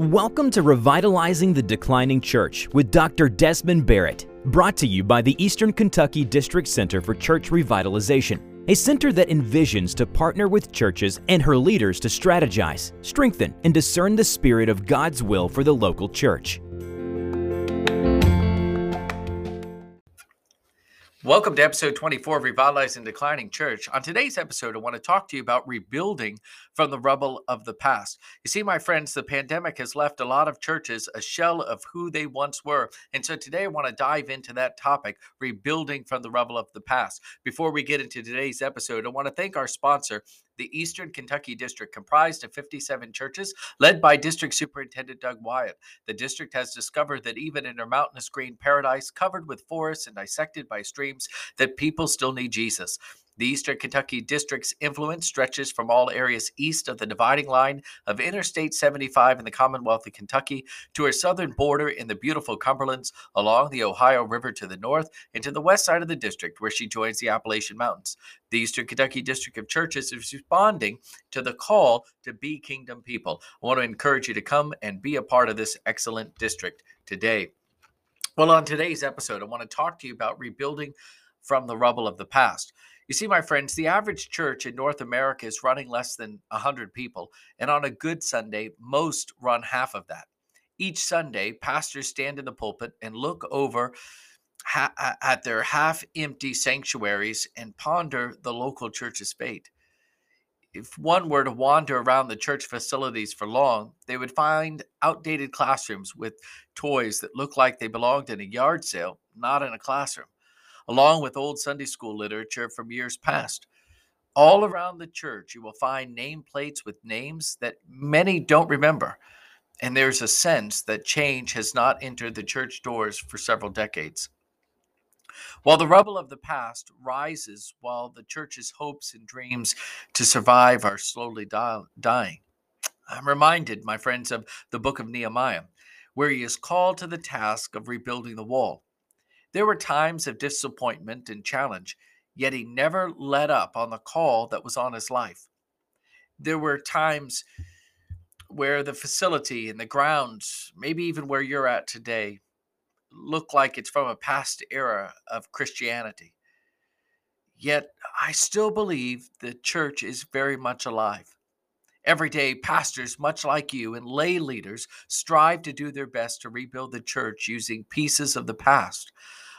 Welcome to Revitalizing the Declining Church with Dr. Desmond Barrett, brought to you by the Eastern Kentucky District Center for Church Revitalization, a center that envisions to partner with churches and her leaders to strategize, strengthen, and discern the spirit of God's will for the local church. Welcome to episode 24 of Revitalizing Declining Church. On today's episode, I want to talk to you about rebuilding from the rubble of the past. You see, my friends, the pandemic has left a lot of churches a shell of who they once were. And so today I want to dive into that topic, rebuilding from the rubble of the past. Before we get into today's episode, I want to thank our sponsor, the Eastern Kentucky District, comprised of 57 churches, led by District Superintendent Doug Wyatt. The district has discovered that even in our mountainous green paradise, covered with forests and dissected by streams, that people still need Jesus. The Eastern Kentucky District's influence stretches from all areas east of the dividing line of Interstate 75 in the Commonwealth of Kentucky to her southern border in the beautiful Cumberlands, along the Ohio River to the north, and to the west side of the district where she joins the Appalachian Mountains. The Eastern Kentucky District of Churches is responding to the call to be kingdom people. I want to encourage you to come and be a part of this excellent district today. Well, on today's episode, I want to talk to you about rebuilding from the rubble of the past. You see, my friends, the average church in North America is running less than 100 people, and on a good Sunday, most run half of that. Each Sunday, pastors stand in the pulpit and look over ha- at their half empty sanctuaries and ponder the local church's fate. If one were to wander around the church facilities for long, they would find outdated classrooms with toys that look like they belonged in a yard sale, not in a classroom along with old Sunday school literature from years past. All around the church, you will find nameplates with names that many don't remember. And there's a sense that change has not entered the church doors for several decades. While the rubble of the past rises, while the church's hopes and dreams to survive are slowly dying, I'm reminded, my friends, of the book of Nehemiah, where he is called to the task of rebuilding the wall. There were times of disappointment and challenge, yet he never let up on the call that was on his life. There were times where the facility and the grounds, maybe even where you're at today, look like it's from a past era of Christianity. Yet I still believe the church is very much alive. Every day, pastors, much like you, and lay leaders strive to do their best to rebuild the church using pieces of the past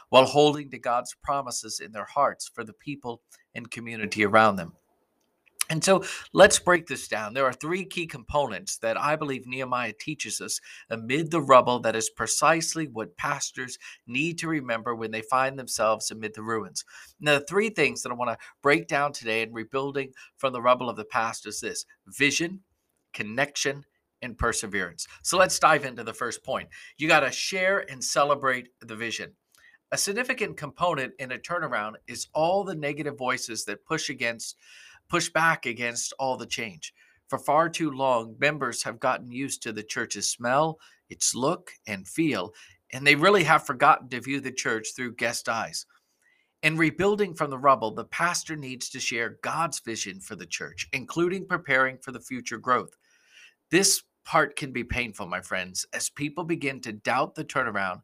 while holding to God's promises in their hearts for the people and community around them. And so let's break this down. There are three key components that I believe Nehemiah teaches us amid the rubble that is precisely what pastors need to remember when they find themselves amid the ruins. Now, the three things that I want to break down today in rebuilding from the rubble of the past is this vision, connection, and perseverance. So let's dive into the first point. You got to share and celebrate the vision. A significant component in a turnaround is all the negative voices that push against push back against all the change. For far too long, members have gotten used to the church's smell, its look, and feel, and they really have forgotten to view the church through guest eyes. In rebuilding from the rubble, the pastor needs to share God's vision for the church, including preparing for the future growth. This part can be painful, my friends, as people begin to doubt the turnaround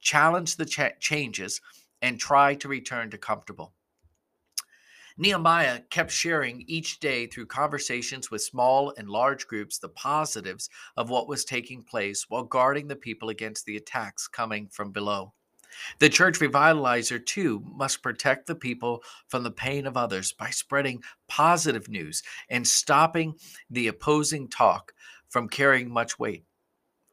challenge the ch- changes, and try to return to comfortable. Nehemiah kept sharing each day through conversations with small and large groups the positives of what was taking place while guarding the people against the attacks coming from below. The church revitalizer, too, must protect the people from the pain of others by spreading positive news and stopping the opposing talk from carrying much weight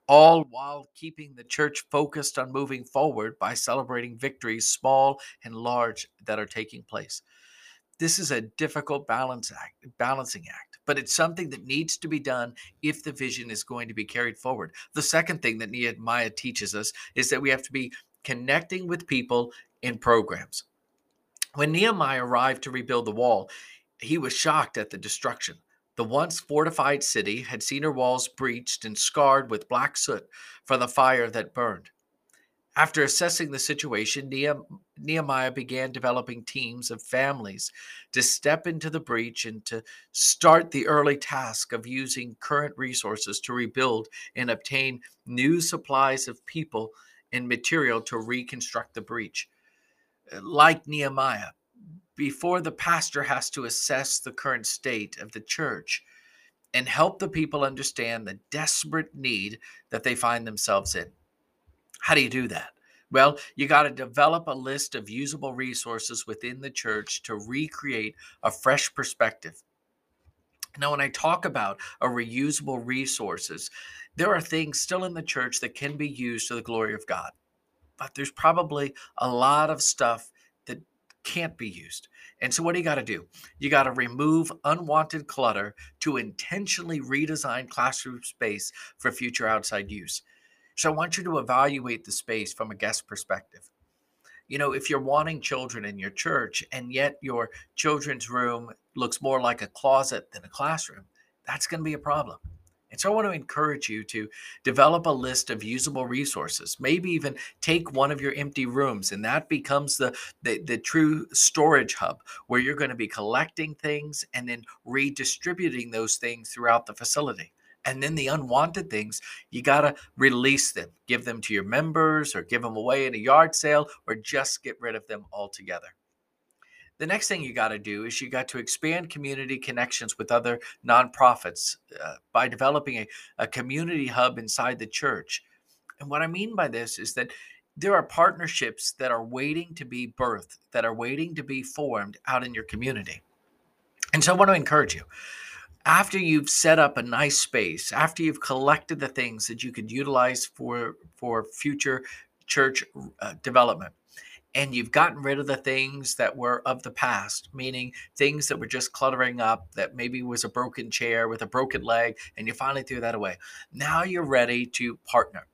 all while keeping the church focused on moving forward by celebrating victories, small and large, that are taking place. This is a difficult balance act, balancing act, but it's something that needs to be done if the vision is going to be carried forward. The second thing that Nehemiah teaches us is that we have to be connecting with people in programs. When Nehemiah arrived to rebuild the wall, he was shocked at the destruction. The once fortified city had seen her walls breached and scarred with black soot for the fire that burned. After assessing the situation, Nehemiah began developing teams of families to step into the breach and to start the early task of using current resources to rebuild and obtain new supplies of people and material to reconstruct the breach. Like Nehemiah, before the pastor has to assess the current state of the church and help the people understand the desperate need that they find themselves in. How do you do that? Well, you got to develop a list of usable resources within the church to recreate a fresh perspective. Now, when I talk about a reusable resources, there are things still in the church that can be used to the glory of God. But there's probably a lot of stuff that can't be used. And so, what do you got to do? You got to remove unwanted clutter to intentionally redesign classroom space for future outside use. So I want you to evaluate the space from a guest perspective. You know, if you're wanting children in your church and yet your children's room looks more like a closet than a classroom, that's going to be a problem. And so I want to encourage you to develop a list of usable resources. Maybe even take one of your empty rooms, and that becomes the, the, the, true storage hub where you're going to be collecting things and then redistributing those things throughout the facility. And then the unwanted things, you got to release them, give them to your members or give them away at a yard sale or just get rid of them altogether. The next thing you got to do is you got to expand community connections with other nonprofits uh, by developing a, a community hub inside the church. And what I mean by this is that there are partnerships that are waiting to be birthed, that are waiting to be formed out in your community. And so I want to encourage you after you've set up a nice space, after you've collected the things that you could utilize for for future church uh, development, and you've gotten rid of the things that were of the past, meaning things that were just cluttering up, that maybe was a broken chair with a broken leg, and you finally threw that away. Now you're ready to partner.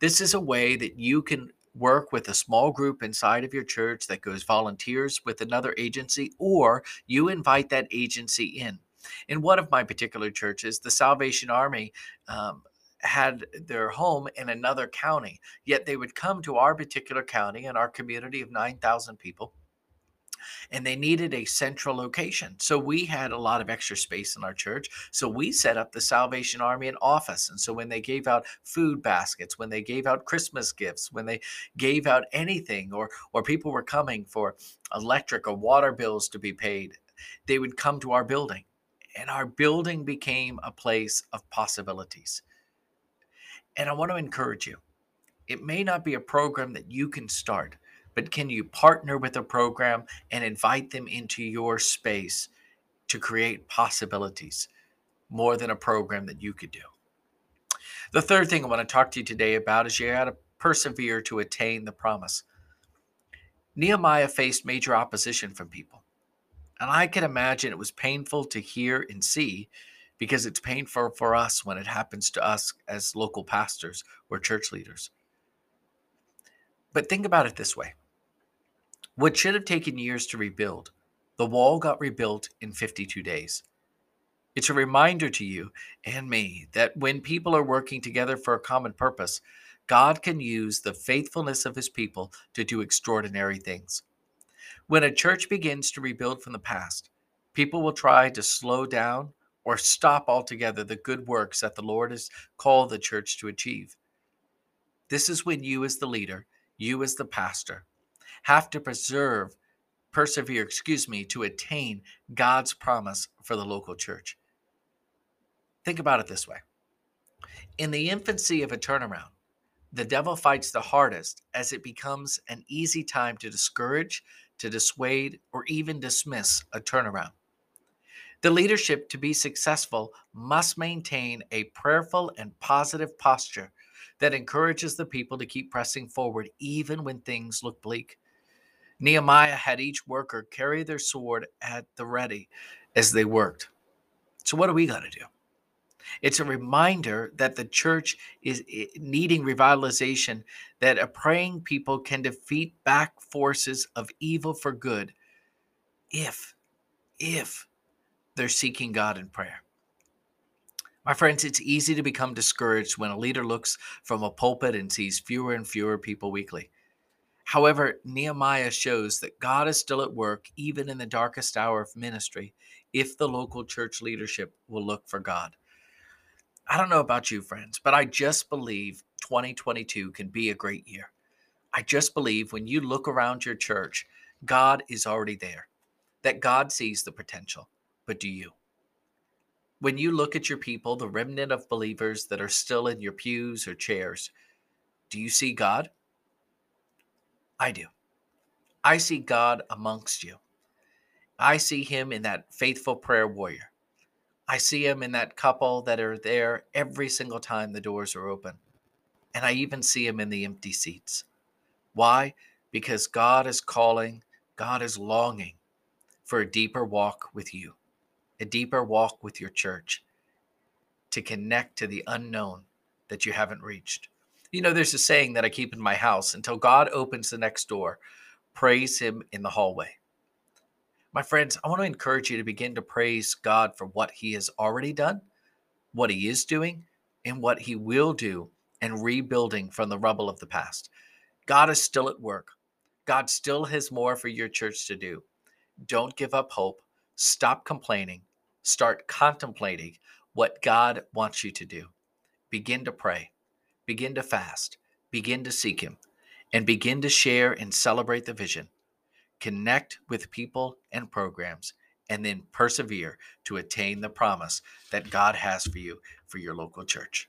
This is a way that you can work with a small group inside of your church that goes volunteers with another agency, or you invite that agency in. In one of my particular churches, the Salvation Army um, had their home in another county, yet they would come to our particular county and our community of 9,000 people and they needed a central location. So we had a lot of extra space in our church. So we set up the Salvation Army an office. And so when they gave out food baskets, when they gave out Christmas gifts, when they gave out anything, or or people were coming for electric or water bills to be paid, they would come to our building and our building became a place of possibilities. And I want to encourage you it may not be a program that you can start, but can you partner with a program and invite them into your space to create possibilities more than a program that you could do? The third thing I want to talk to you today about is you got to persevere to attain the promise. Nehemiah faced major opposition from people. And I can imagine it was painful to hear and see because it's painful for us when it happens to us as local pastors or church leaders. But think about it this way what should have taken years to rebuild, the wall got rebuilt in 52 days. It's a reminder to you and me that when people are working together for a common purpose, God can use the faithfulness of his people to do extraordinary things. When a church begins to rebuild from the past, people will try to slow down or stop altogether the good works that the Lord has called the church to achieve. This is when you, as the leader, you, as the pastor, have to preserve, persevere, excuse me, to attain God's promise for the local church. Think about it this way In the infancy of a turnaround, the devil fights the hardest as it becomes an easy time to discourage to dissuade or even dismiss a turnaround. The leadership to be successful must maintain a prayerful and positive posture that encourages the people to keep pressing forward even when things look bleak. Nehemiah had each worker carry their sword at the ready as they worked. So, what do we got to do? It's a reminder that the church is needing revitalization, that a praying people can defeat back forces of evil for good if, if they're seeking God in prayer. My friends, it's easy to become discouraged when a leader looks from a pulpit and sees fewer and fewer people weekly. However, Nehemiah shows that God is still at work even in the darkest hour of ministry if the local church leadership will look for God. I don't know about you, friends, but I just believe 2022 can be a great year. I just believe when you look around your church, God is already there, that God sees the potential. But do you? When you look at your people, the remnant of believers that are still in your pews or chairs, do you see God? I do. I see God amongst you. I see him in that faithful prayer warrior. I see him in that couple that are there every single time the doors are open. And I even see him in the empty seats. Why? Because God is calling, God is longing for a deeper walk with you a deeper walk with your church, to connect to the unknown that you haven't reached. You know, there's a saying that I keep in my house until God opens the next door, praise Him in the hallway. My friends, I want to encourage you to begin to praise God for what He has already done, what He is doing, and what He will do and rebuilding from the rubble of the past. God is still at work. God still has more for your church to do. Don't give up hope. Stop complaining Start contemplating what God wants you to do. Begin to pray, begin to fast, begin to seek Him, and begin to share and celebrate the vision. Connect with people and programs, and then persevere to attain the promise that God has for you for your local church.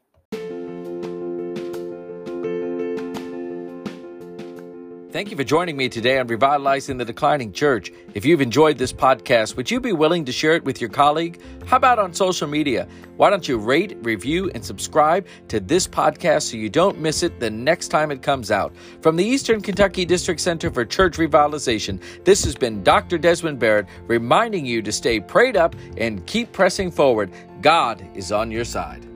Thank you for joining me today on Revitalizing the Declining Church. If you've enjoyed this podcast, would you be willing to share it with your colleague? How about on social media? Why don't you rate, review, and subscribe to this podcast so you don't miss it the next time it comes out? From the Eastern Kentucky District Center for Church Revitalization, this has been Dr. Desmond Barrett reminding you to stay prayed up and keep pressing forward. God is on your side.